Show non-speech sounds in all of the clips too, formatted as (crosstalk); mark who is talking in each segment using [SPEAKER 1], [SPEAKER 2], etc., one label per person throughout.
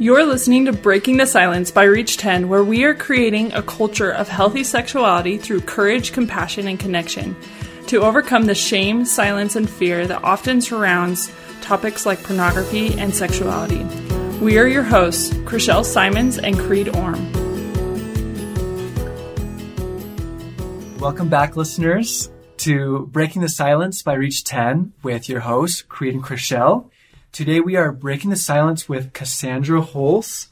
[SPEAKER 1] You're listening to Breaking the Silence by Reach 10, where we are creating a culture of healthy sexuality through courage, compassion, and connection to overcome the shame, silence, and fear that often surrounds topics like pornography and sexuality. We are your hosts, Chriselle Simons and Creed Orm.
[SPEAKER 2] Welcome back, listeners, to Breaking the Silence by Reach 10 with your hosts, Creed and Chriselle. Today we are breaking the silence with Cassandra Holz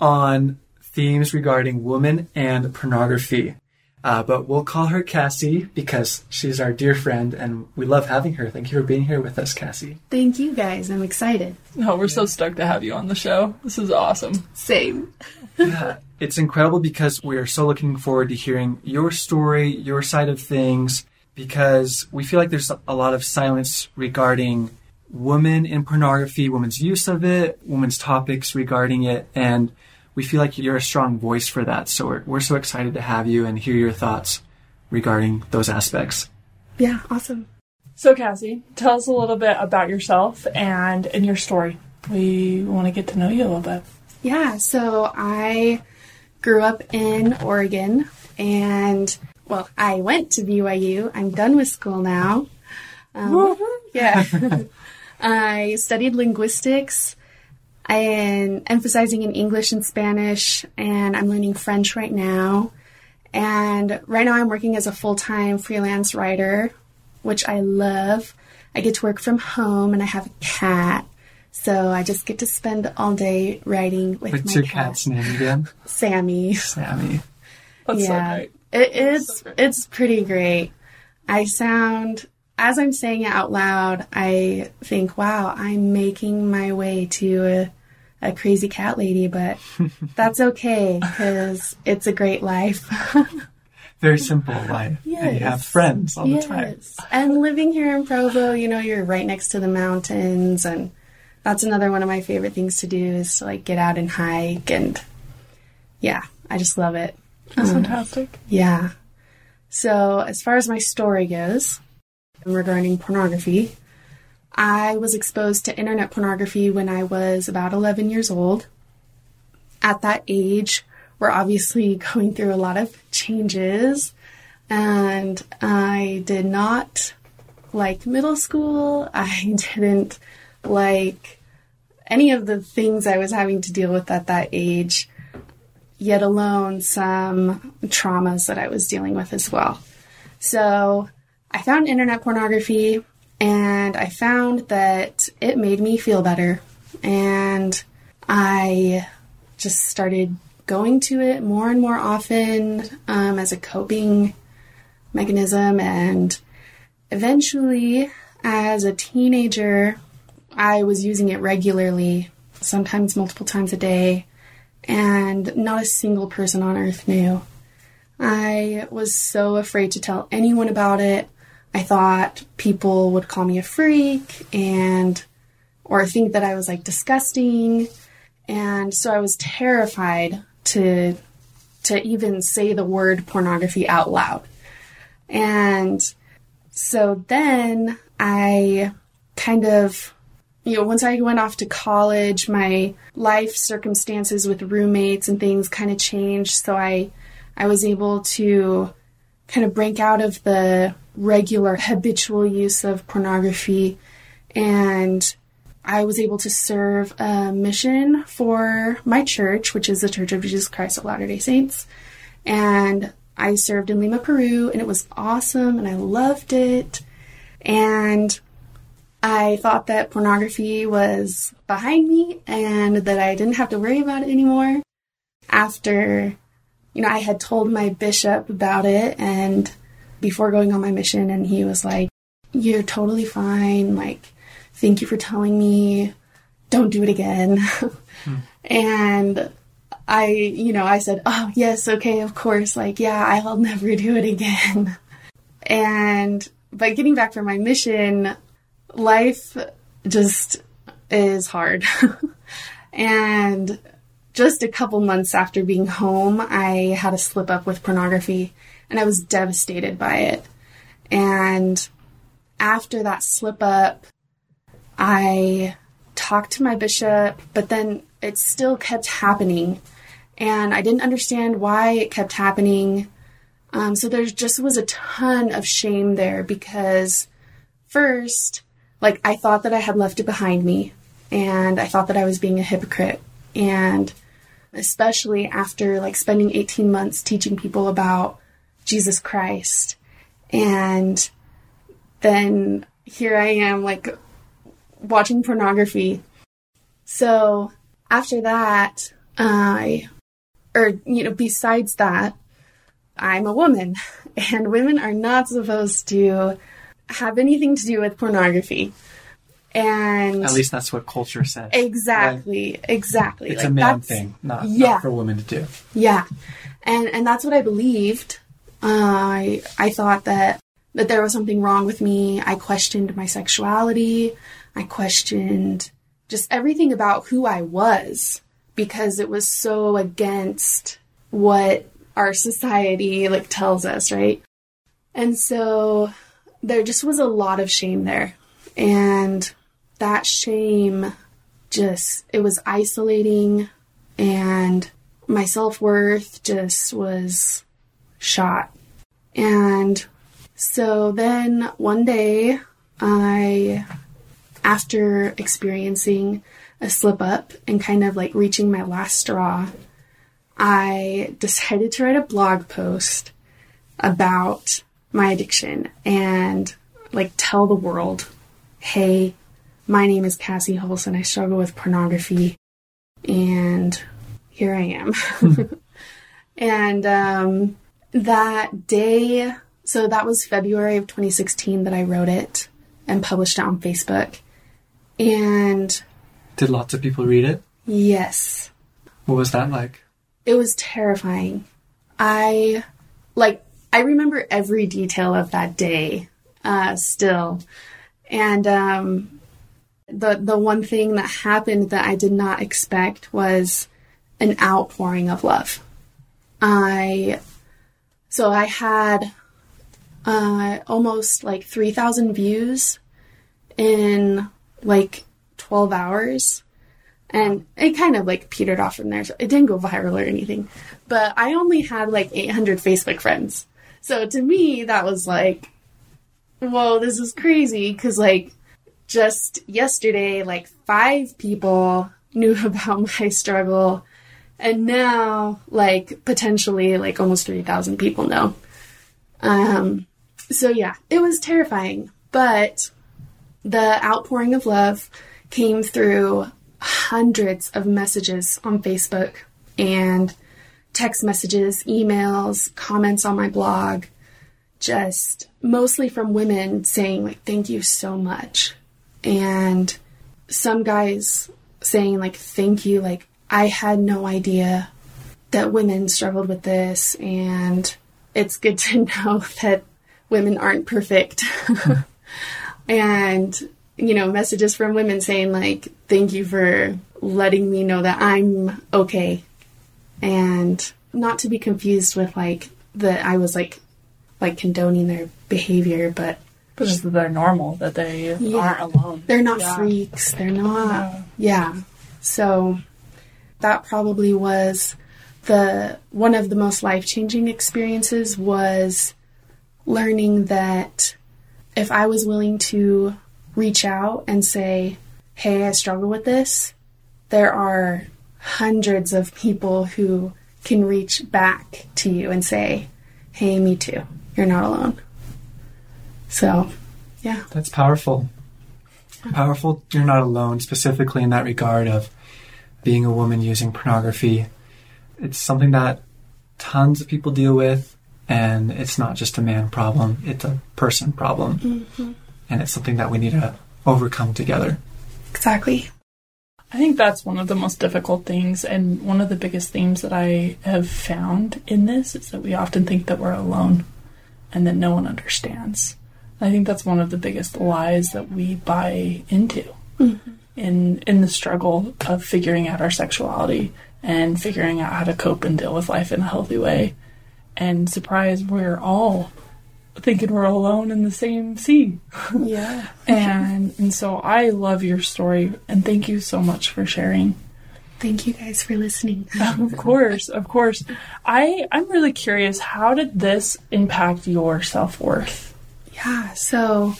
[SPEAKER 2] on themes regarding women and pornography. Uh, but we'll call her Cassie because she's our dear friend and we love having her. Thank you for being here with us, Cassie.
[SPEAKER 3] Thank you guys. I'm excited.
[SPEAKER 1] Oh, we're so stoked to have you on the show. This is awesome.
[SPEAKER 3] Same. (laughs)
[SPEAKER 2] yeah, it's incredible because we are so looking forward to hearing your story, your side of things, because we feel like there's a lot of silence regarding women in pornography, women's use of it, women's topics regarding it, and we feel like you're a strong voice for that. So we're, we're so excited to have you and hear your thoughts regarding those aspects.
[SPEAKER 3] Yeah, awesome.
[SPEAKER 1] So, Cassie, tell us a little bit about yourself and and your story. We want to get to know you a little bit.
[SPEAKER 3] Yeah, so I grew up in Oregon and well, I went to BYU. I'm done with school now. Um, yeah. (laughs) I studied linguistics and emphasizing in English and Spanish, and I'm learning French right now. And right now I'm working as a full-time freelance writer, which I love. I get to work from home and I have a cat. So I just get to spend all day writing with
[SPEAKER 2] What's
[SPEAKER 3] my
[SPEAKER 2] your
[SPEAKER 3] cat.
[SPEAKER 2] cat's name again?
[SPEAKER 3] Sammy.
[SPEAKER 2] Sammy.
[SPEAKER 1] That's
[SPEAKER 3] yeah.
[SPEAKER 1] so great.
[SPEAKER 3] It, it's it's pretty great. I sound as I'm saying it out loud, I think, wow, I'm making my way to a, a crazy cat lady, but (laughs) that's okay because it's a great life. (laughs)
[SPEAKER 2] Very simple life. And you have friends all the time.
[SPEAKER 3] yes. And living here in Provo, you know, you're right next to the mountains and that's another one of my favorite things to do is to like get out and hike and yeah, I just love it.
[SPEAKER 1] That's um, fantastic.
[SPEAKER 3] Yeah. So, as far as my story goes regarding pornography, I was exposed to internet pornography when I was about 11 years old. At that age, we're obviously (laughs) going through a lot of changes, and I did not like middle school. (laughs) I didn't like any of the things I was having to deal with at that age yet alone some traumas that I was dealing with as well. So I found internet pornography and I found that it made me feel better. And I just started going to it more and more often um, as a coping mechanism. And eventually, as a teenager, I was using it regularly, sometimes multiple times a day and not a single person on earth knew. I was so afraid to tell anyone about it. I thought people would call me a freak and or think that I was like disgusting. And so I was terrified to to even say the word pornography out loud. And so then I kind of you know, once I went off to college, my life circumstances with roommates and things kind of changed. So I, I was able to kind of break out of the regular habitual use of pornography and I was able to serve a mission for my church, which is the Church of Jesus Christ of Latter day Saints. And I served in Lima, Peru, and it was awesome and I loved it. And I thought that pornography was behind me and that I didn't have to worry about it anymore. After, you know, I had told my bishop about it and before going on my mission, and he was like, You're totally fine. Like, thank you for telling me. Don't do it again. Hmm. (laughs) And I, you know, I said, Oh, yes, okay, of course. Like, yeah, I'll never do it again. (laughs) And, but getting back from my mission, life just is hard. (laughs) and just a couple months after being home, I had a slip up with pornography and I was devastated by it. And after that slip up, I talked to my bishop, but then it still kept happening. And I didn't understand why it kept happening. Um, so there just was a ton of shame there because, first, like I thought that I had left it behind me and I thought that I was being a hypocrite. And especially after like spending 18 months teaching people about Jesus Christ. And then here I am like watching pornography. So after that, I, or, you know, besides that, I'm a woman (laughs) and women are not supposed to have anything to do with pornography. And
[SPEAKER 2] At least that's what culture says.
[SPEAKER 3] exactly, exactly.
[SPEAKER 2] It's
[SPEAKER 3] Like,
[SPEAKER 2] a man thing, not,
[SPEAKER 3] yeah.
[SPEAKER 2] not for women to do.
[SPEAKER 3] Yeah, and and that's what I believed. I I thought that that there was something wrong with me. I questioned my sexuality. I questioned just everything about who I was because it was so against what our society like tells us, right? And so there just was a lot of shame there. And that shame just it was isolating and my self worth just was shot. And so then one day, I, after experiencing a slip up and kind of like reaching my last straw, I decided to write a blog post about my addiction and like tell the world, hey, my name is Cassie Holson. I struggle with pornography and here I am. (laughs) and um, that day, so that was February of 2016 that I wrote it and published it on Facebook. And
[SPEAKER 2] Did lots of people read it?
[SPEAKER 3] yes,
[SPEAKER 2] What was that like?
[SPEAKER 3] it was terrifying. I like I remember every detail of that day uh, still, and um, the the one thing that happened that I did not expect was an outpouring of love. I so I had uh, almost like three thousand views in like twelve hours and it kind of like petered off from there. So it didn't go viral or anything, but I only had like 800 Facebook friends. So to me, that was like, whoa, this is crazy. Cause like just yesterday, like five people knew (laughs) about my struggle. And now like potentially like almost 3,000 people know. Um, so yeah, it was terrifying, but the outpouring of love came through hundreds of messages on Facebook and text messages, emails, comments on my blog, just mostly from women saying like thank you so much. And some guys saying like thank you like I had no idea that women struggled with this and it's good to (laughs) know that women aren't perfect. (laughs) and you know, messages from women saying like, "Thank you for letting me know that I'm okay," and not to be confused with like that I was like, like condoning their behavior, but
[SPEAKER 1] But just that they're normal, that they
[SPEAKER 3] Yeah.
[SPEAKER 1] aren't alone.
[SPEAKER 3] they're not
[SPEAKER 1] Yeah.
[SPEAKER 3] freaks. They're not.
[SPEAKER 1] Yeah.
[SPEAKER 3] Yeah. So that probably was the one of the most life changing experiences was learning that if I was willing to reach out and say, Hey, I struggle with this, there are hundreds of people who can reach back to you and say, Hey, me too. You're not alone. So, yeah.
[SPEAKER 2] That's powerful. Powerful. You're not alone, specifically in that regard of being a woman using pornography. It's something that tons of people deal with, and it's not just a man problem, it's a person problem. Mm-hmm. And it's something that we need to overcome together.
[SPEAKER 3] Exactly.
[SPEAKER 1] I think that's one of the most difficult things, and one of the biggest themes that I have found in this is that we often think that we're alone and that no one understands. I think that's one of the biggest lies that we buy into mm-hmm. In in the struggle of figuring out our sexuality and figuring out how to cope and deal with life in a healthy way. And surprise, we're all thinking we're alone in the same sea. (laughs)
[SPEAKER 3] Yeah.
[SPEAKER 1] and and so I love your story and thank you so much for sharing.
[SPEAKER 3] Thank you guys for listening. (laughs)
[SPEAKER 1] of course, of course. I I'm really curious. How did this impact your self worth?
[SPEAKER 3] Yeah, so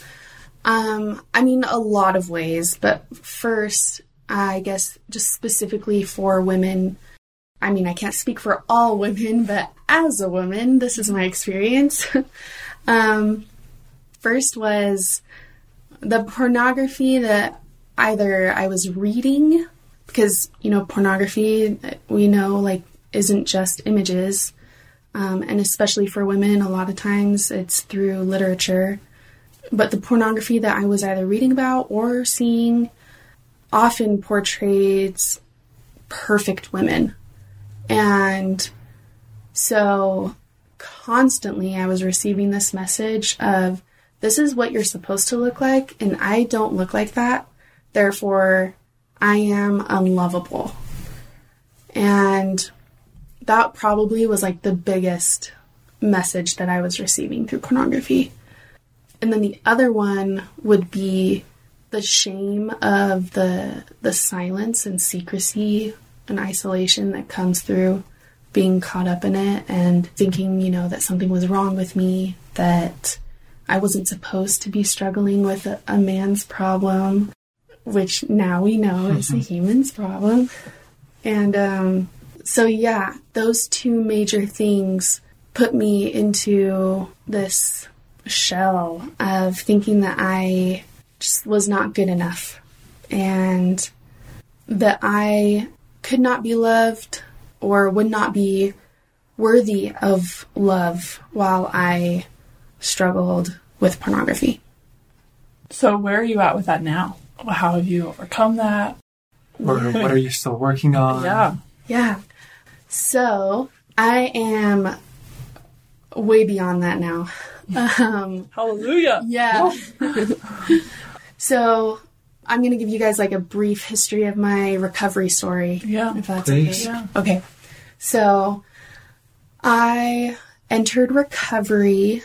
[SPEAKER 3] um, I mean, a lot of ways, but first, I guess just specifically for women, I mean, I can't speak for all women, but as a woman, this is my experience. (laughs) um, first was the pornography that either I was reading, because, you know, pornography, we know, like, isn't just images. Um, and especially for women, a lot of times it's through literature. But the pornography that I was either reading about or seeing often portrays perfect women. And so constantly I was receiving this message of this is what you're supposed to look like, and I don't look like that. Therefore, I am unlovable. And that probably was like the biggest message that I was receiving through pornography. And then the other one would be the shame of the the silence and secrecy and isolation that comes through being caught up in it and thinking, you know, that something was wrong with me, that I wasn't supposed to be struggling with a, a man's problem, which now we know is a (laughs) human's problem. And um, so, yeah, those two major things put me into this shell of thinking that I just was not good enough and that I could not be loved or would not be worthy of love while I struggled with pornography.
[SPEAKER 1] So where are you at with that now? How have you overcome that?
[SPEAKER 2] Or what are you still working on?
[SPEAKER 1] Yeah.
[SPEAKER 3] Yeah. So I am way beyond that now. Um,
[SPEAKER 1] Hallelujah.
[SPEAKER 3] yeah. (laughs) so I'm going to give you guys like a brief history of my recovery story.
[SPEAKER 1] Yeah.
[SPEAKER 3] If that's
[SPEAKER 2] Please.
[SPEAKER 3] okay.
[SPEAKER 1] Yeah.
[SPEAKER 3] Okay. So I entered recovery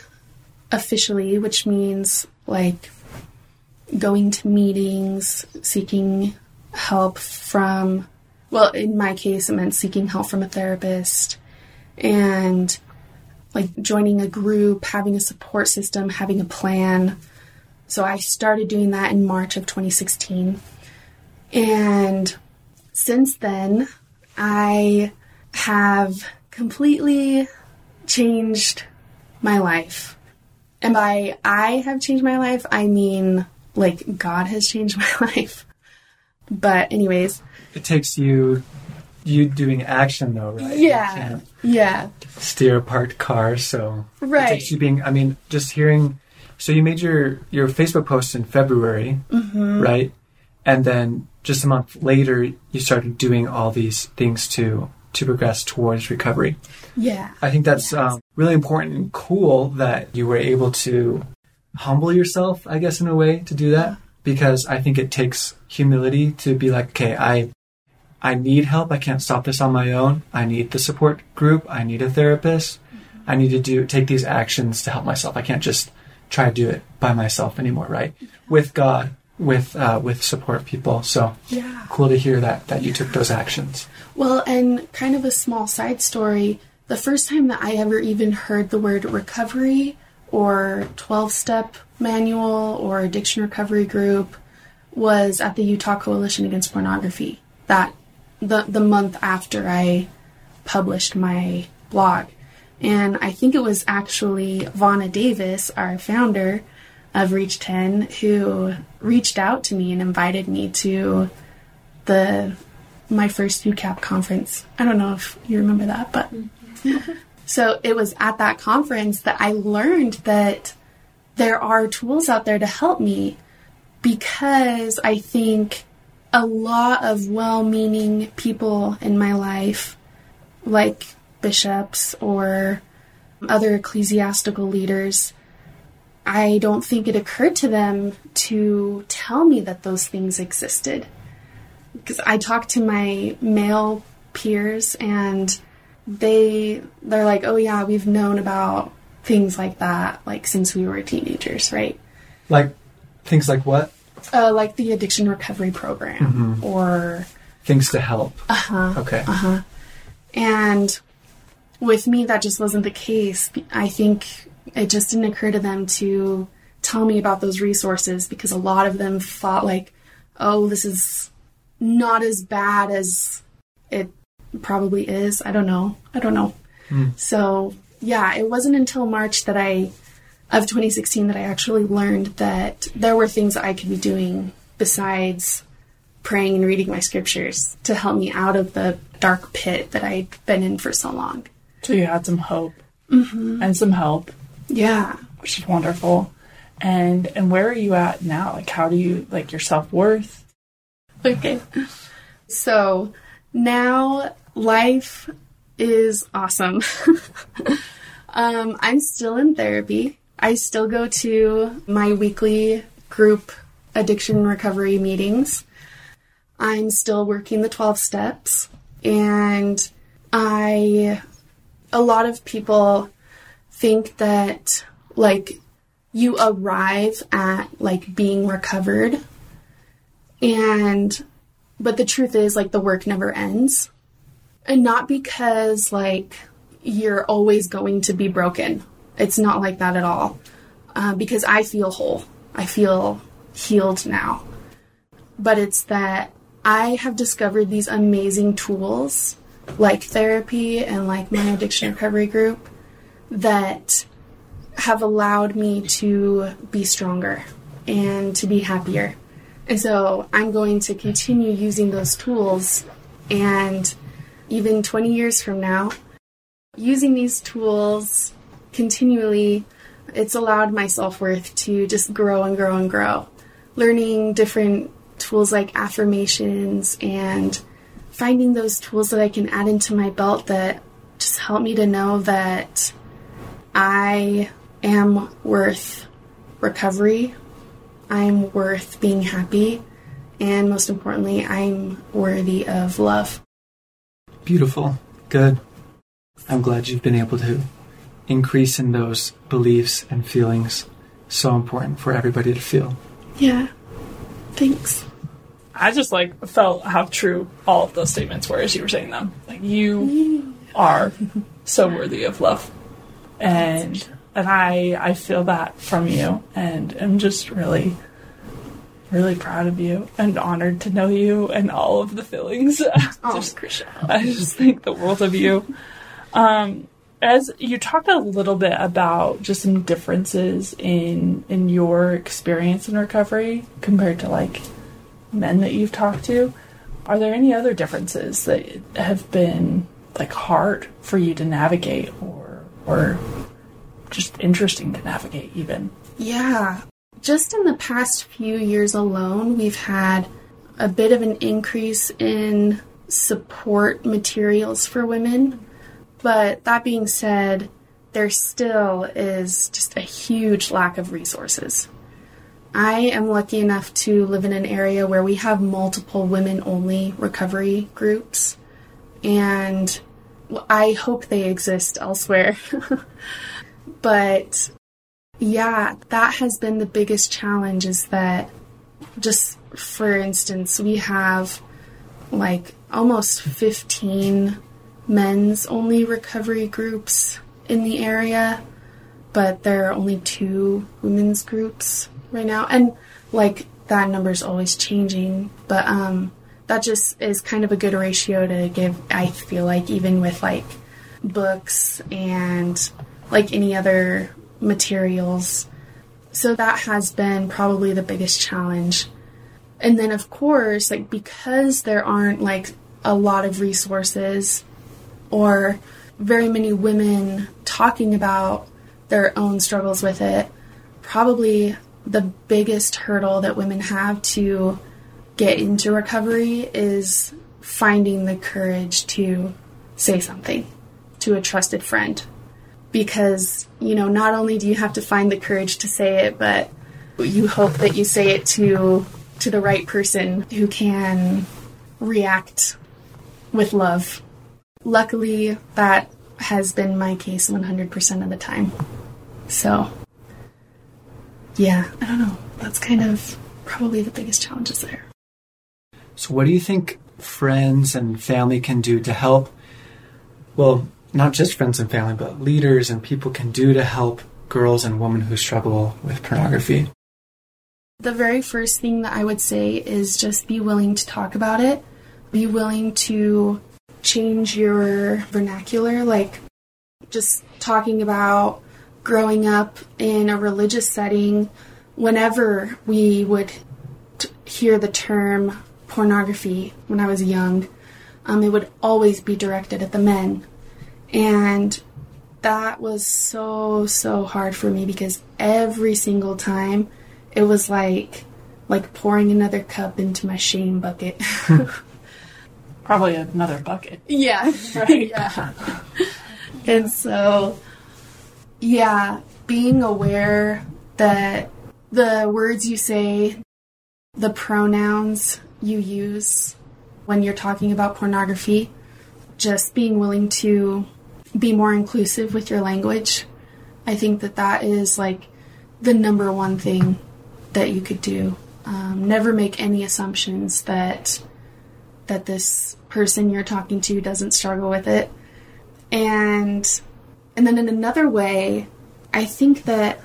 [SPEAKER 3] officially, which means like going to meetings, seeking help from, well, in my case, it meant seeking help from a therapist and like joining a group, having a support system, having a plan. So I started doing that in March of 2016. And since then, I have completely changed my life. And by I have changed my life, I mean like God has changed (laughs) my life. But, anyways,
[SPEAKER 2] It takes you you doing action though, right?
[SPEAKER 3] yeah. Yeah.
[SPEAKER 2] Steer a parked car, so it
[SPEAKER 3] Right.
[SPEAKER 2] takes you being I mean, just hearing so you made your your Facebook post in February,
[SPEAKER 3] Mm-hmm.
[SPEAKER 2] right? And then just a month later you started doing all these things to to progress towards recovery.
[SPEAKER 3] Yeah.
[SPEAKER 2] I think that's um, really important and cool that you were able to humble yourself, I guess, in a way to do that. Because I think it takes humility to be like, okay, I, I need help. I can't stop this on my own. I need the support group. I need a therapist. I need to do take these actions to help myself. I can't just try to do it by myself anymore, right? With God, with uh, with support people. So
[SPEAKER 3] Yeah.
[SPEAKER 2] cool to hear that that you took those actions.
[SPEAKER 3] Well, and kind of a small side story the first time that I ever even heard the word recovery or 12 step manual or addiction recovery group was at the Utah Coalition Against Pornography. That the the month after I published my blog. And I think it was actually Vauna Davis, our founder of Reach 10, who reached out to me and invited me to the my first UCAP conference. I don't know if you remember that, but mm-hmm. (laughs) so it was at that conference that I learned that there are tools out there to help me because I think a lot of well meaning people in my life, like bishops or other ecclesiastical leaders, I don't think it occurred to them to tell me that those things existed. Because I talk to my male peers and they they're like, "Oh yeah, we've known about things like that like since we were teenagers, right?"
[SPEAKER 2] Like things like what?
[SPEAKER 3] Uh, like the addiction recovery program or
[SPEAKER 2] things to help.
[SPEAKER 3] Uh huh.
[SPEAKER 2] Okay.
[SPEAKER 3] And with me, that just wasn't the case. I think it just didn't occur to them to tell me about those resources because a lot of them thought, like, oh, this is not as bad as it probably is. I don't know. I don't know. So, yeah, it wasn't until March that I, of 2016, that I actually learned that there were things I could be doing besides praying and reading my scriptures to help me out of the dark pit that I'd been in for so long.
[SPEAKER 1] So you had some hope and some help,
[SPEAKER 3] Yeah.
[SPEAKER 1] which is wonderful. And and where are you at now? Like, how do you like your self worth?
[SPEAKER 3] Okay. So now life is awesome. (laughs) um, I'm still in therapy. I still go to my weekly group addiction recovery meetings. I'm still working the 12 steps. And I, a lot of people think that like you arrive at like being recovered and but the truth is like the work never ends and not because like you're always going to be broken it's not like that at all. Uh, because i feel whole. I feel healed now. But it's that i have discovered these amazing tools like therapy and like my addiction recovery group that have allowed me to be stronger and to be happier. And so I'm going to continue using those tools and even 20 years from now, using these tools continually, it's allowed my self worth to just grow and grow and grow. Learning different tools like affirmations and finding those tools that I can add into my belt that just help me to know that I am worth recovery. I'm worth being happy. And most importantly, I'm worthy of love.
[SPEAKER 2] Beautiful. Good. I'm glad you've been able to increase in those beliefs and feelings. So important for everybody to feel.
[SPEAKER 3] Yeah. Thanks.
[SPEAKER 1] I just like felt how true all of those statements were as you were saying them. Like you are (laughs) so worthy of love, and and I I feel that from you, and I'm just really really proud of you and honored to know you and all of the feelings. (laughs) just, I just think the world of you. Um, as you talked a little bit about just some differences in in your experience in recovery compared to like men that you've talked to, are there any other differences that have been like hard for you to navigate or or just interesting to navigate even?
[SPEAKER 3] Yeah. Just in the past few years alone, we've had a bit of an increase in support materials for women. But that being said, there still is just a huge lack of resources. I am lucky enough to live in an area where we have multiple women only recovery groups, and I hope they exist elsewhere. (laughs) but yeah, that has been the biggest challenge is that just for instance, we have like almost 15 men's only recovery groups in the area, but there are only two women's groups right now. And like that number is always changing, but um that just is kind of a good ratio to give I feel like even with like books and like any other materials. So that has been probably the biggest challenge. And then of course, like because there aren't like a lot of resources or very many women talking about their own struggles with it, probably the biggest hurdle that women have to get into recovery is finding the courage to say something to a trusted friend. Because, you know, not only do you have to find the courage to say it, but you hope that you say it to to the right person who can react with love. Luckily, that has been my case 100% of the time. So, yeah, I don't know. That's kind of probably the biggest challenges there.
[SPEAKER 2] So, what do you think friends and family can do to help, well, not just friends and family, but leaders and people can do to help girls and women who struggle with pornography?
[SPEAKER 3] The very first thing that I would say is just be willing to talk about it. Be willing to change your vernacular, like just talking about growing up in a religious setting. Whenever we would t- hear the term pornography when I was young, um, it would always be directed at the men. And that was so, so hard for me because every single time it was like like pouring another cup into my shame bucket. (laughs)
[SPEAKER 1] Probably another bucket.
[SPEAKER 3] yeah. (laughs)
[SPEAKER 1] Right.
[SPEAKER 3] yeah. and so yeah, being aware that the words you say, the pronouns you use when you're talking about pornography, just being willing to be more inclusive with your language. I think that that is like the number one thing that you could do. Um, never make any assumptions that that this person you're talking to doesn't struggle with it. And and then in another way, I think that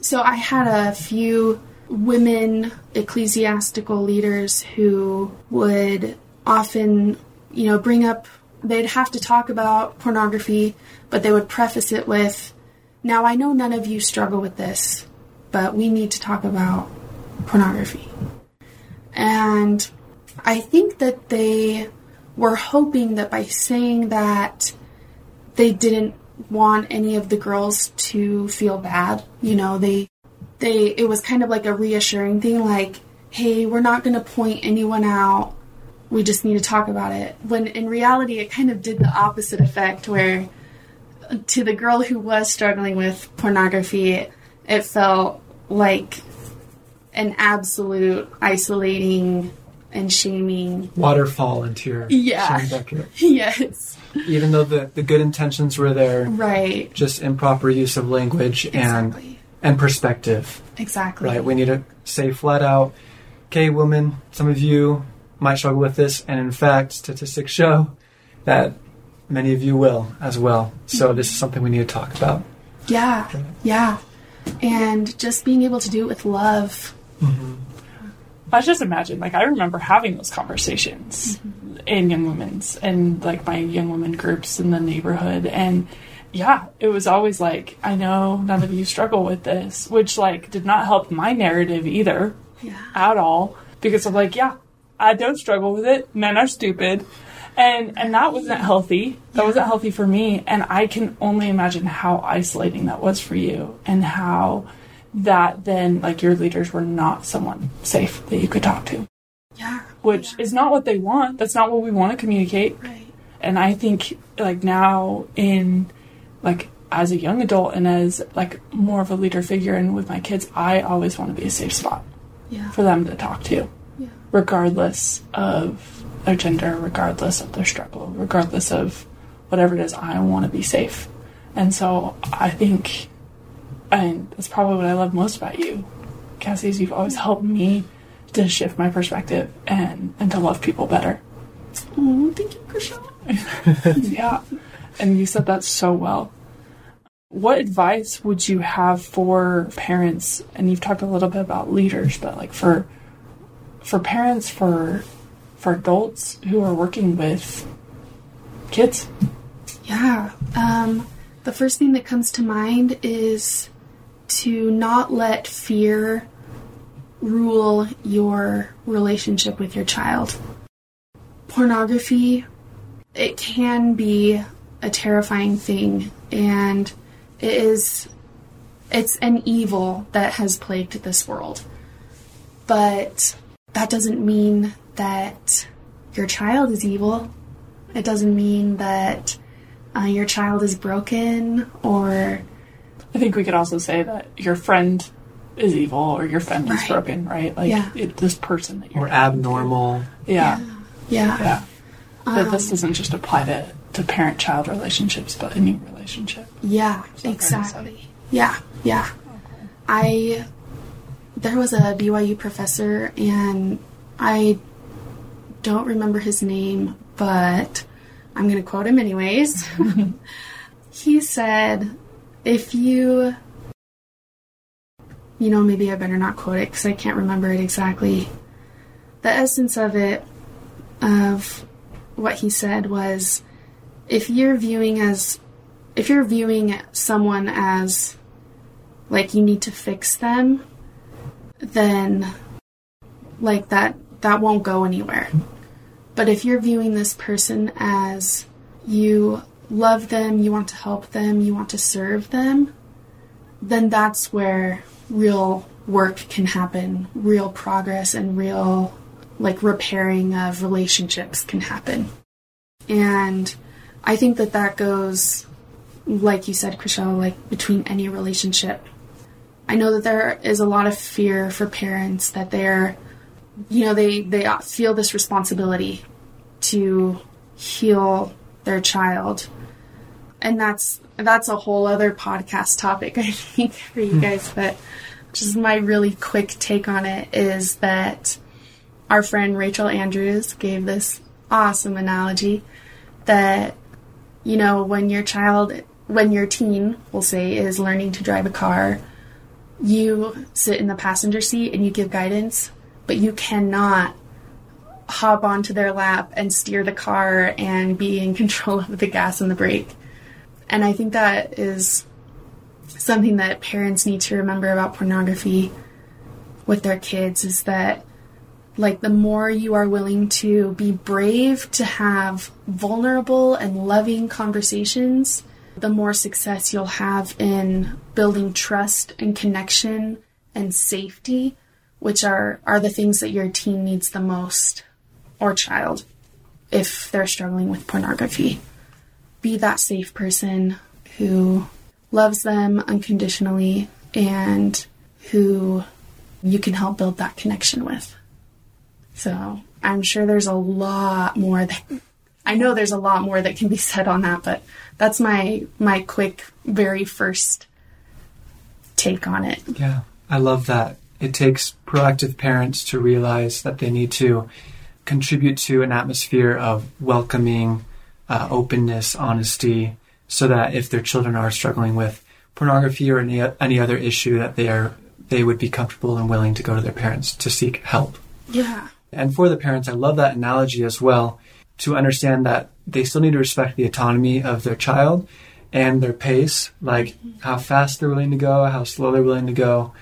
[SPEAKER 3] so I had a few women ecclesiastical leaders who would often, you know, bring up they'd have to talk about pornography, but they would preface it with, "Now I know none of you struggle with this, but we need to talk about pornography." And I think that they were hoping that by saying that they didn't want any of the girls to feel bad. You know, they they it was kind of like a reassuring thing like, "Hey, we're not going to point anyone out. We just need to talk about it." When in reality it kind of did the opposite effect where to the girl who was struggling with pornography, it felt like an absolute isolating and shaming.
[SPEAKER 2] Waterfall into your
[SPEAKER 3] Yeah.
[SPEAKER 2] shame bucket. (laughs)
[SPEAKER 3] yes.
[SPEAKER 2] Even though the, the good intentions were there,
[SPEAKER 3] Right.
[SPEAKER 2] just improper use of language and
[SPEAKER 3] Exactly.
[SPEAKER 2] and perspective.
[SPEAKER 3] Exactly.
[SPEAKER 2] Right? We need to say flat out, okay, women, some of you might struggle with this, and in fact, statistics show that many of you will as well. So this is something we need to talk about.
[SPEAKER 3] Yeah. Yeah. And just being able to do it with love. Mm-hmm.
[SPEAKER 1] I just imagine, like, I remember having those conversations in young women's and like my young women groups in the neighborhood. And yeah, it was always like, I know none of you struggle with this, which like did not help my narrative either
[SPEAKER 3] Yeah.
[SPEAKER 1] at all because I'm like, yeah, I don't struggle with it. Men are stupid. And and that wasn't healthy. That wasn't healthy for me. And I can only imagine how isolating that was for you and how that then like your leaders were not someone safe that you could talk to.
[SPEAKER 3] Yeah.
[SPEAKER 1] Which is not what they want. That's not what we want to communicate.
[SPEAKER 3] Right.
[SPEAKER 1] And I think like now in like as a young adult and as like more of a leader figure and with my kids, I always want to be a safe spot
[SPEAKER 3] Yeah.
[SPEAKER 1] for them to talk to
[SPEAKER 3] Yeah.
[SPEAKER 1] regardless of their gender, regardless of their struggle, regardless of whatever it is, I want to be safe. And so I think, and that's probably what I love most about you, Cassie, is you've always helped me to shift my perspective and, and to love people better.
[SPEAKER 3] Oh, thank you, Chriselle. (laughs)
[SPEAKER 1] yeah. And you said that so well. What advice would you have for parents? And you've talked a little bit about leaders, but like for for parents, for for adults who are working with kids.
[SPEAKER 3] Yeah. Um, the first thing that comes to mind is to not let fear rule your relationship with your child. Pornography, it can be a terrifying thing, and it is it's an evil that has plagued this world. But that doesn't mean that your child is evil. It doesn't mean that uh, your child is broken or
[SPEAKER 1] I think we could also say that your friend is evil or your friend
[SPEAKER 3] Right.
[SPEAKER 1] broken, right? Like
[SPEAKER 3] Yeah.
[SPEAKER 1] it, this person that you're
[SPEAKER 2] Or abnormal.
[SPEAKER 1] yeah,
[SPEAKER 3] yeah,
[SPEAKER 1] yeah. that um, this doesn't just apply to to parent child relationships, but any relationship.
[SPEAKER 3] Yeah,
[SPEAKER 1] fair to say?
[SPEAKER 3] exactly. Yeah, yeah. I there was a BYU professor and I don't remember his name, but I'm going to quote him anyways. (laughs) he said, if you, you know, maybe I better not quote it because I can't remember it exactly. The essence of it, of what he said was, if you're viewing as, if you're viewing someone as like you need to fix them, then like that that won't go anywhere. But if you're viewing this person as you love them, you want to help them, you want to serve them, then that's where real work can happen, real progress and real like repairing of relationships can happen. And I think that that goes like you said, Chriselle, like between any relationship. I know that there is a lot of fear for parents that they're you know they they feel this responsibility to heal their child and that's that's a whole other podcast topic (laughs) i think for you hmm. guys but just my really quick take on it is that our friend rachel andrews gave this awesome analogy that you know when your child when your teen we'll say is learning to drive a car you sit in the passenger seat and you give guidance but you cannot hop onto their lap and steer the car and be in (laughs) control of the gas and the brake. And I think that is something that parents need to remember about pornography with their kids is that like the more you are willing to be brave to have vulnerable and loving conversations, the more success you'll have in building trust and connection and safety which are, are the things that your teen needs the most, or child, if they're struggling with pornography. Be that safe person who loves them unconditionally and who you can help build that connection with. So I'm sure there's a lot more that I know there's a lot more that can be said on that, but that's my my quick, very first take on it.
[SPEAKER 2] Yeah, I love that it takes proactive parents to realize that they need to contribute to an atmosphere of welcoming, uh, openness, honesty, so that if their children are struggling with pornography or any any other issue, that they are they would be comfortable and willing to go to their parents to seek help.
[SPEAKER 3] Yeah.
[SPEAKER 2] And for the parents, I love that analogy as well to understand that they still need to respect the autonomy of their child and their pace, like how fast they're willing to go, how slow they're willing to go,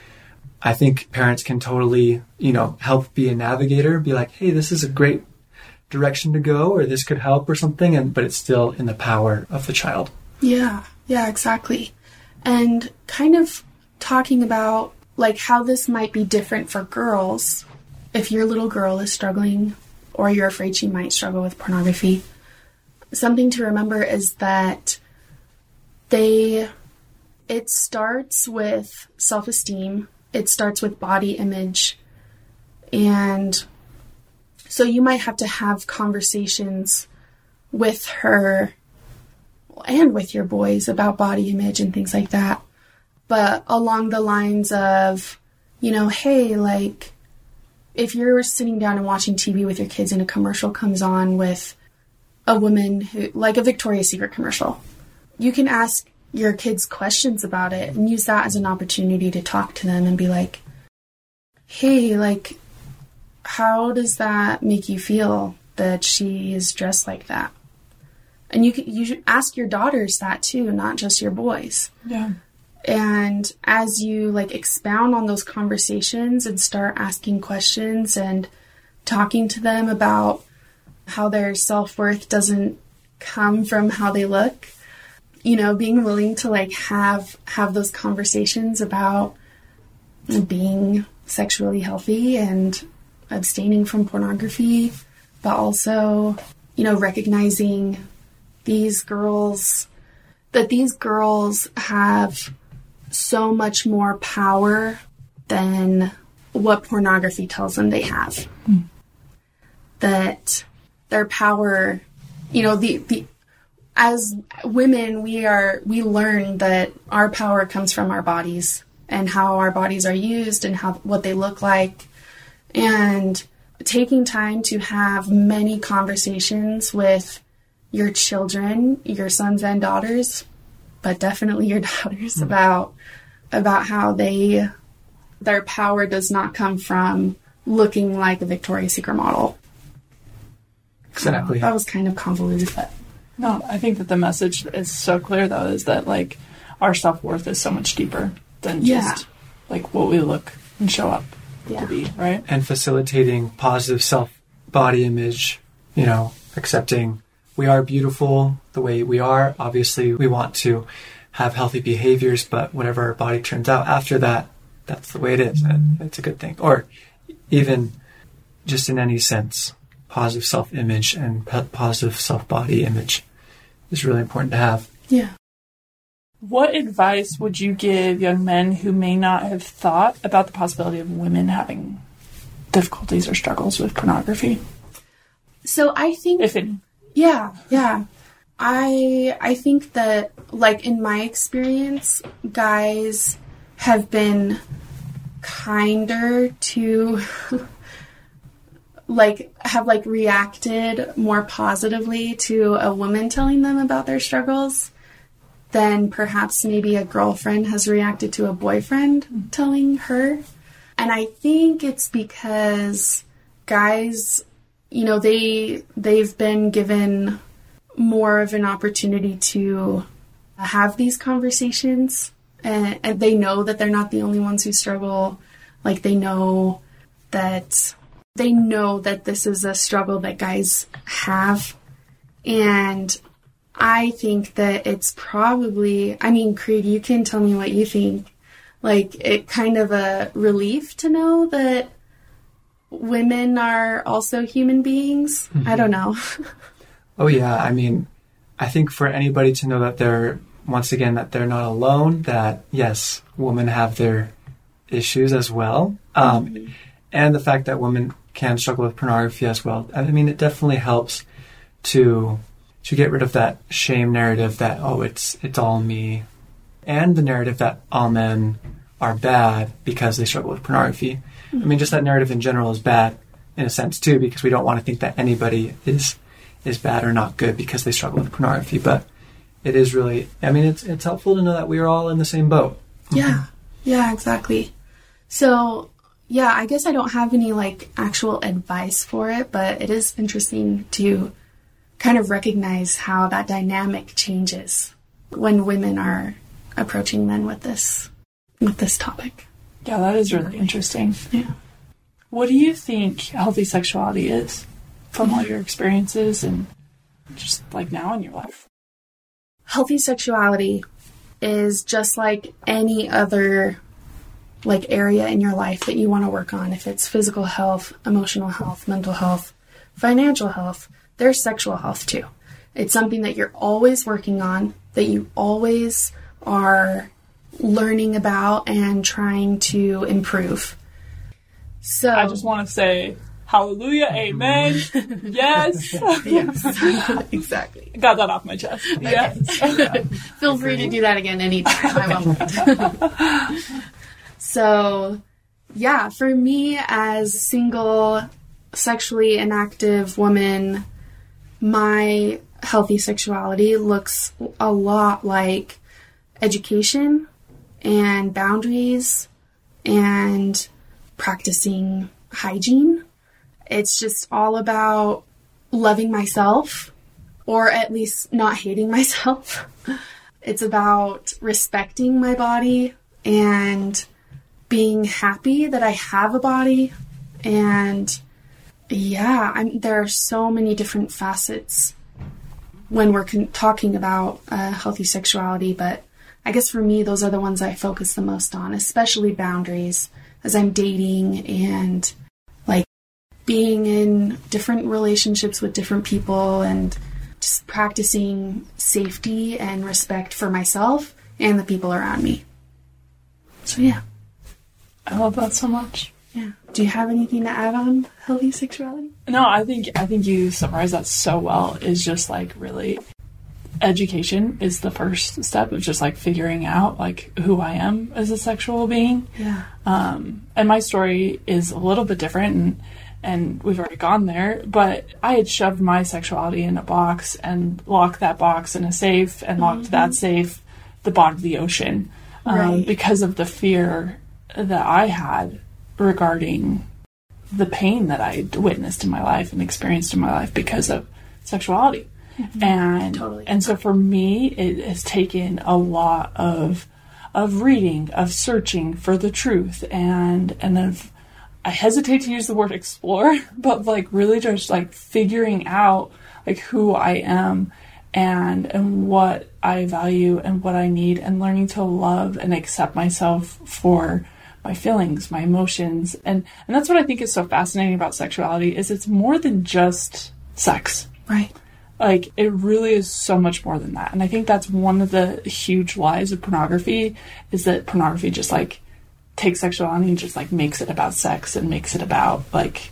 [SPEAKER 2] I think parents can totally, you know, help be a navigator, be like, hey, this is a great direction to go, or this could help, or something, and but it's still in the power of the child.
[SPEAKER 3] Yeah, yeah, exactly. And kind of talking about like how this might be different for girls if your little girl is struggling or you're afraid she might struggle with pornography. Something to remember is that they it starts with self-esteem it starts with body image. And so you might have to have conversations with her and with your boys about body image and things like that. But along the lines of, you know, hey, like, if you're sitting down and watching TV with your kids and a commercial comes on with a woman who, like a Victoria's Secret commercial, you can ask your kids questions about it and use that as an opportunity to talk to them and be like, hey, like, how does that make you feel that she is dressed like that? And you you should ask your daughters that too, not just your boys.
[SPEAKER 1] Yeah.
[SPEAKER 3] And as you like expound on those conversations and start asking questions and talking to them about how their self worth doesn't come from how they look, you know, being willing to like have have those conversations about being sexually healthy and abstaining from pornography, but also, you know, recognizing these girls that these girls have so much more power than what pornography tells them they have. Mm. That their power, you know, the, the as women, we are, we learn that our power comes from our bodies and how our bodies are used and how, what they look like. And taking time to have many conversations with your children, your sons and daughters, but definitely your (laughs) daughters mm-hmm. about about how they their power does not come from looking like a Victoria's Secret model.
[SPEAKER 2] Exactly.
[SPEAKER 3] that was kind of convoluted, but
[SPEAKER 1] no, I think that the message is so clear though is that like our self worth is so much deeper than yeah. just like what we look and show up yeah. to be, right?
[SPEAKER 2] And facilitating positive self body image, you know, accepting we are beautiful the way we are. Obviously, we want to have healthy behaviors, but whatever our body turns out after that, that's the way it is. And it's a good thing. Or even just in any sense, positive self image and positive self body image is really important to have.
[SPEAKER 3] Yeah.
[SPEAKER 1] What advice would you give young men who may not have thought about the possibility of women having difficulties or struggles with pornography?
[SPEAKER 3] So I think
[SPEAKER 1] if any.
[SPEAKER 3] Yeah, yeah. I I think that like in my experience, guys have been kinder to (laughs) like have like reacted more positively to a woman telling them about their struggles than perhaps maybe a girlfriend has reacted to a boyfriend hmm. telling her. And I think it's because guys, you know, they they've been given more of an opportunity to have these conversations and, and they know that they're not the only ones who struggle. Like they know that they know that this is a struggle that guys have. And I think that it's probably, I mean, Creed, you can tell me what you think. Like, it kind of a relief to know that women are also human beings. Mm-hmm. I don't know. (laughs)
[SPEAKER 2] oh, yeah. I mean, I think for anybody to know that they're, once again, that they're not alone, that yes, women have their issues as well. Um, mm-hmm. And the fact that women can struggle with pornography as well. I mean, it definitely helps to to get rid of that shame narrative that oh, it's it's all me, and the narrative that all men are bad because they struggle with pornography. Mm-hmm. I mean, just that narrative in general is bad in a sense too, because we don't want to think that anybody is is bad or not good because they struggle with pornography. But it is really, I mean, it's it's helpful to know that we are all in the same boat.
[SPEAKER 3] Yeah, yeah, exactly. So yeah, I guess I don't have any like actual advice for it, but it is interesting to kind of recognize how that dynamic changes when women are approaching men with this with this topic.
[SPEAKER 1] Yeah, that is really interesting.
[SPEAKER 3] Yeah.
[SPEAKER 1] What do you think healthy sexuality is from all your experiences and just like now in your life?
[SPEAKER 3] Healthy sexuality is just like any other like area in your life that you want to work on. If it's physical health, emotional health, mental health, financial health, there's sexual health too. It's something that you're always working on, that you always are learning about and trying to improve. So
[SPEAKER 1] I just want to say hallelujah, amen. (laughs) yes.
[SPEAKER 3] yes. (laughs) exactly.
[SPEAKER 1] Got that off my chest. Yes. (laughs)
[SPEAKER 3] Feel free to do that again anytime. Won't. So, yeah, for me as single, sexually inactive woman, my healthy sexuality looks a lot like education and boundaries and practicing hygiene. It's just all about loving myself or at least not hating (laughs) myself. it's about respecting my body and being happy that I have a body and yeah, I'm, there are so many different facets when we're con- talking about uh, healthy sexuality, but I guess for me, those are the ones I focus the most on, especially boundaries as I'm dating and like being in different relationships with different people and just practicing safety and respect for myself and the people around me. So, yeah.
[SPEAKER 1] I love that so much.
[SPEAKER 3] Yeah. Do you have anything to add on healthy sexuality?
[SPEAKER 1] No, I think I think you summarized that so well. Is just like really education is the first step of just like figuring out like who I am as a sexual being.
[SPEAKER 3] Yeah.
[SPEAKER 1] Um, and my story is a little bit different, and and we've already gone there, but I had shoved my sexuality in a box and locked that box in a safe and locked that safe the bottom of the ocean um,
[SPEAKER 3] Right.
[SPEAKER 1] because of the fear that I had regarding the pain that I witnessed in my life and experienced in my life because of sexuality. Mm-hmm. And
[SPEAKER 3] Totally.
[SPEAKER 1] and so for me it has taken a lot of of reading, of searching for the truth and and of I hesitate to use the word explore, (laughs) but like really just like figuring out like who I am and and what I value and what I need and learning to love and accept myself for my feelings, my emotions. And and that's what I think is so fascinating about sexuality is it's more than just sex
[SPEAKER 3] Right.
[SPEAKER 1] like it really is so much more than that and i think that's one of the huge lies of pornography is that pornography just like takes sexuality and just like makes it about sex and makes it about like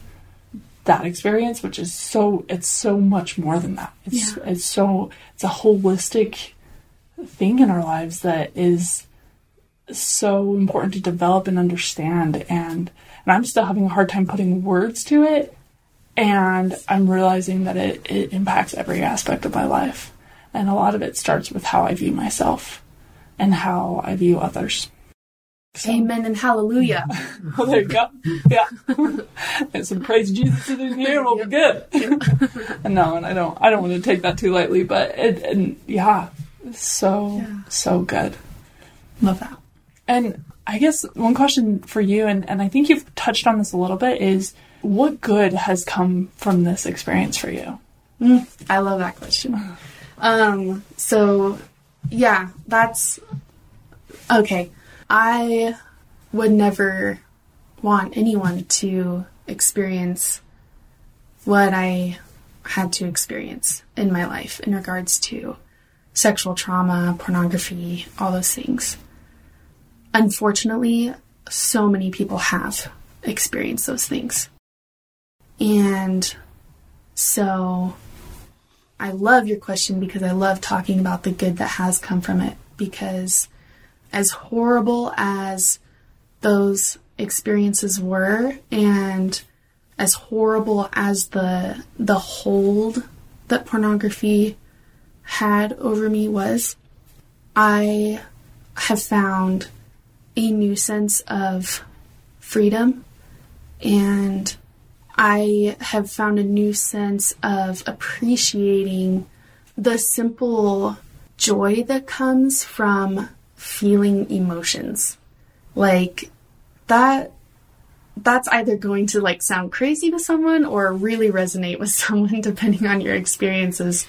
[SPEAKER 1] that experience which is so it's so much more than that it's
[SPEAKER 3] Yeah.
[SPEAKER 1] it's so it's a holistic thing in our lives that is so important to develop and understand and and i'm still having a hard time putting words to it and I'm realizing that it, it impacts every aspect of my life. And a lot of it starts with how I view myself and how I view others. So-
[SPEAKER 3] Amen and hallelujah. (laughs)
[SPEAKER 1] Well, there you go. Yeah. (laughs) and some praise Jesus in here We'll be good. (laughs) and no, and I don't, I don't want to take that too lightly, but it, and yeah, so,
[SPEAKER 3] Yeah.
[SPEAKER 1] so good.
[SPEAKER 3] Love that.
[SPEAKER 1] And I guess one question for you, and, and I think you've touched on this a little bit, is what good has come from this experience for you?
[SPEAKER 3] I love that question. Um, so yeah, that's okay. I would never want anyone to experience what I had to experience in my life in regards to sexual trauma, pornography, all those things. Unfortunately, so many people have experienced those things. And so I love your question because I love talking about the good that has come from it. Because as horrible as those experiences were, and as horrible as the the hold that pornography had over me was, I have found a new sense of freedom and I have found a new sense of appreciating the simple joy that comes from feeling emotions. Like that that's either going to like sound crazy to someone or really resonate with (laughs) someone depending on your experiences.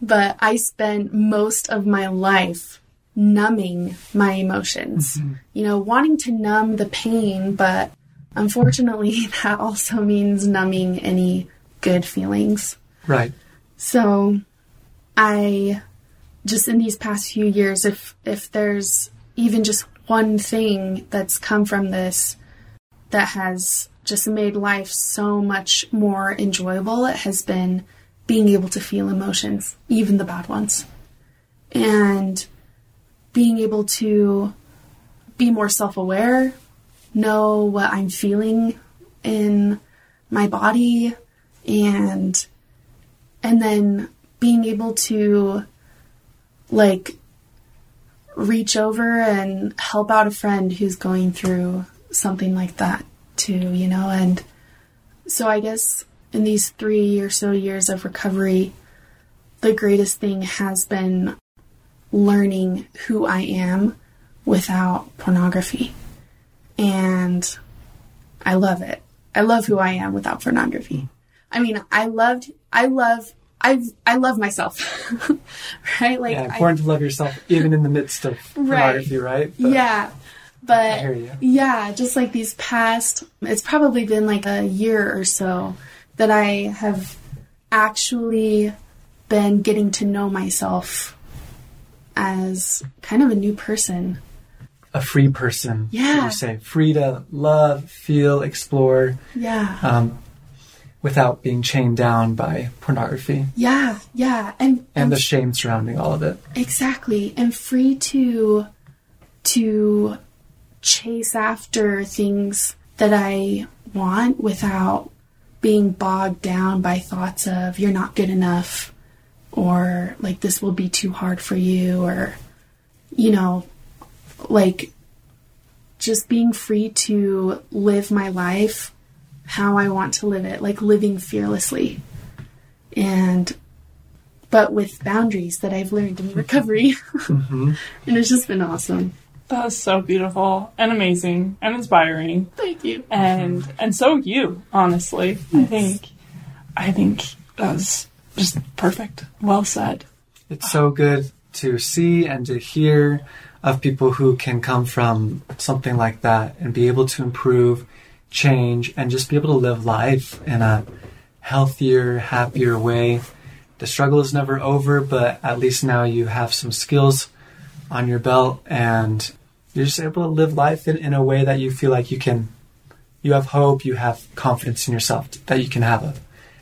[SPEAKER 3] But I spent most of my life numbing my emotions. Mm-hmm. You know, wanting to numb the pain, but unfortunately (laughs) that also means numbing any good feelings.
[SPEAKER 2] Right.
[SPEAKER 3] So I just in these past few years if if there's even just one thing that's come from this that has just made life so much more enjoyable, it has been being able to feel emotions, even the bad ones. And being able to be more self-aware, know what I'm feeling in my body and and then being able to like reach over and help out a friend who's going through something like that too, you know, and so I guess in these 3 or so years of recovery the greatest thing has been learning who I am without pornography. And I love it. I love who I am without pornography. I mean, I loved, I love, I, I love myself, (laughs) right? Like,
[SPEAKER 2] Yeah,
[SPEAKER 3] I-
[SPEAKER 2] important to love yourself even in the midst of pornography, right? But
[SPEAKER 3] yeah. But yeah, just like these past, it's probably been like a year or so that I have actually been getting to know myself as kind of a new person.
[SPEAKER 2] A free person.
[SPEAKER 3] Yeah.
[SPEAKER 2] You say free to love, feel, explore,
[SPEAKER 3] Yeah.
[SPEAKER 2] um, without being chained down by pornography
[SPEAKER 3] yeah. Yeah. And,
[SPEAKER 2] and the shame surrounding all of it.
[SPEAKER 3] Exactly. And free to to chase after things that I want without being bogged down by thoughts of you're not good enough or like this will be too hard for you or you know like just being free to live my life how I want to live it, like living fearlessly. And but with boundaries that I've learned in recovery. (laughs) Mm-hmm. and it's just been awesome.
[SPEAKER 1] That is so beautiful and amazing and inspiring.
[SPEAKER 3] Thank you.
[SPEAKER 1] And and so you, honestly. Yes. I think I think that's just perfect. Well said.
[SPEAKER 2] It's so good to see and to hear of people who can come from something like that and be able to improve, change, and just be able to live life in a healthier, happier way. The struggle is never over, but at least now you have some skills on your belt and you're just able to live life in, in a way that you feel like you can, you have hope, you have confidence in yourself that you can have a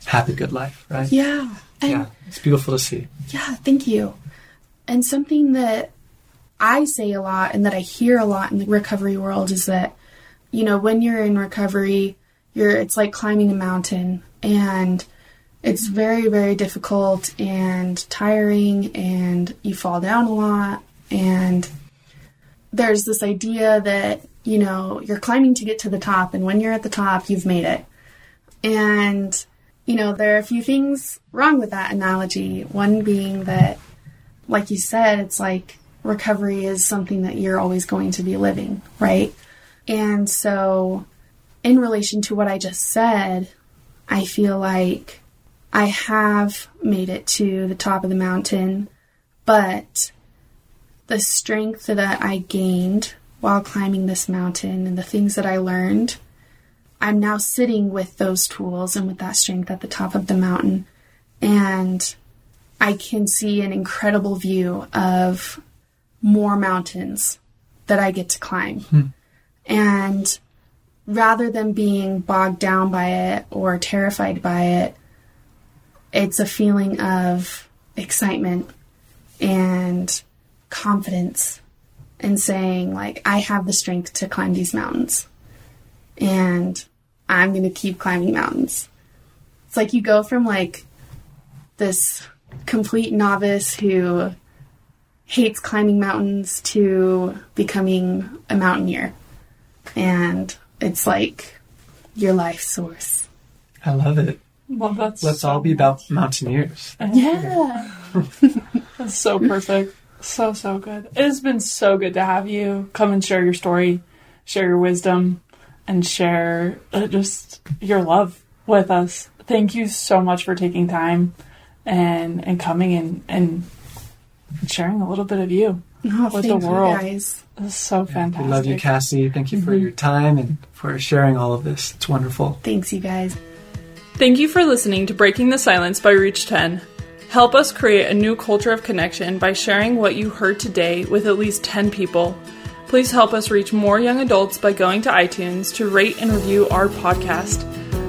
[SPEAKER 2] happy, good life, right?
[SPEAKER 3] Yeah.
[SPEAKER 2] Yeah. It's beautiful to see.
[SPEAKER 3] Yeah, thank you. And something that I say a lot and that I hear a lot in the recovery world is that, you know, when you're in recovery, you're it's like climbing a mountain and it's very, very difficult and tiring and you fall down a lot and there's this idea that, you know, you're climbing to get to the top and when you're at the top, you've made it. And, you know, there are a few things wrong with that analogy. One being that, like you said, it's like recovery is something that you're always going to be living, right? And so, in relation to what I just said, I feel like I have made it to the top of the mountain, but the strength that I gained while climbing this mountain and the things that I learned, I'm now sitting with those tools and with that strength at the top of the mountain. And I can see an incredible view of more mountains that I get to climb. Hmm. And rather than being bogged down by it or terrified by it, it's a feeling of excitement and confidence and saying, like, I have the strength to climb these mountains. And I'm going to keep climbing mountains. It's like you go from like this complete novice who hates climbing mountains to becoming a mountaineer. And it's like your life source.
[SPEAKER 2] I love it.
[SPEAKER 1] Well, that's
[SPEAKER 2] Let's so all be about mountaineers.
[SPEAKER 3] Yeah. (laughs)
[SPEAKER 1] that's so perfect. So, so good. It has been so good to have you come and share your story, share your wisdom, and share uh, just your love with us. Thank you so much for taking time and and coming and and sharing a little bit of you
[SPEAKER 3] oh, with the world. guys.
[SPEAKER 1] This is so fantastic.
[SPEAKER 2] We love you, Cassie. Thank you for mm-hmm. your time and for sharing all of this. It's wonderful.
[SPEAKER 3] Thanks, you guys.
[SPEAKER 1] Thank you for listening to Breaking the Silence by Reach 10. Help us create a new culture of connection by sharing what you heard today with at least 10 people. Please help us reach more young adults by going to iTunes to rate and review our podcast.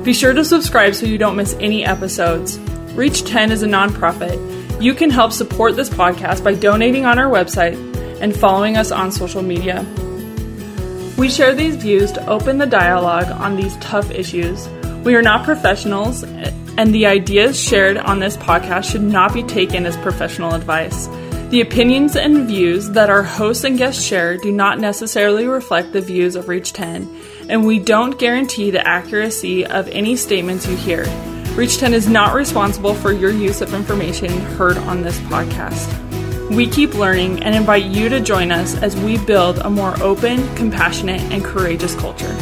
[SPEAKER 1] Be sure to subscribe so you don't miss any episodes. Reach 10 is a nonprofit you can help support this podcast by donating on our website and following us on social media. We share these views to open the dialogue on these tough issues. We are not professionals, and the ideas shared on this podcast should not be taken as professional advice. The opinions and views that our hosts and guests share do not necessarily reflect the views of Reach 10, and we don't guarantee the accuracy of any statements you hear. Reach 10 is not responsible for your use of information heard on this podcast. We keep learning and invite you to join us as we build a more open, compassionate, and courageous culture.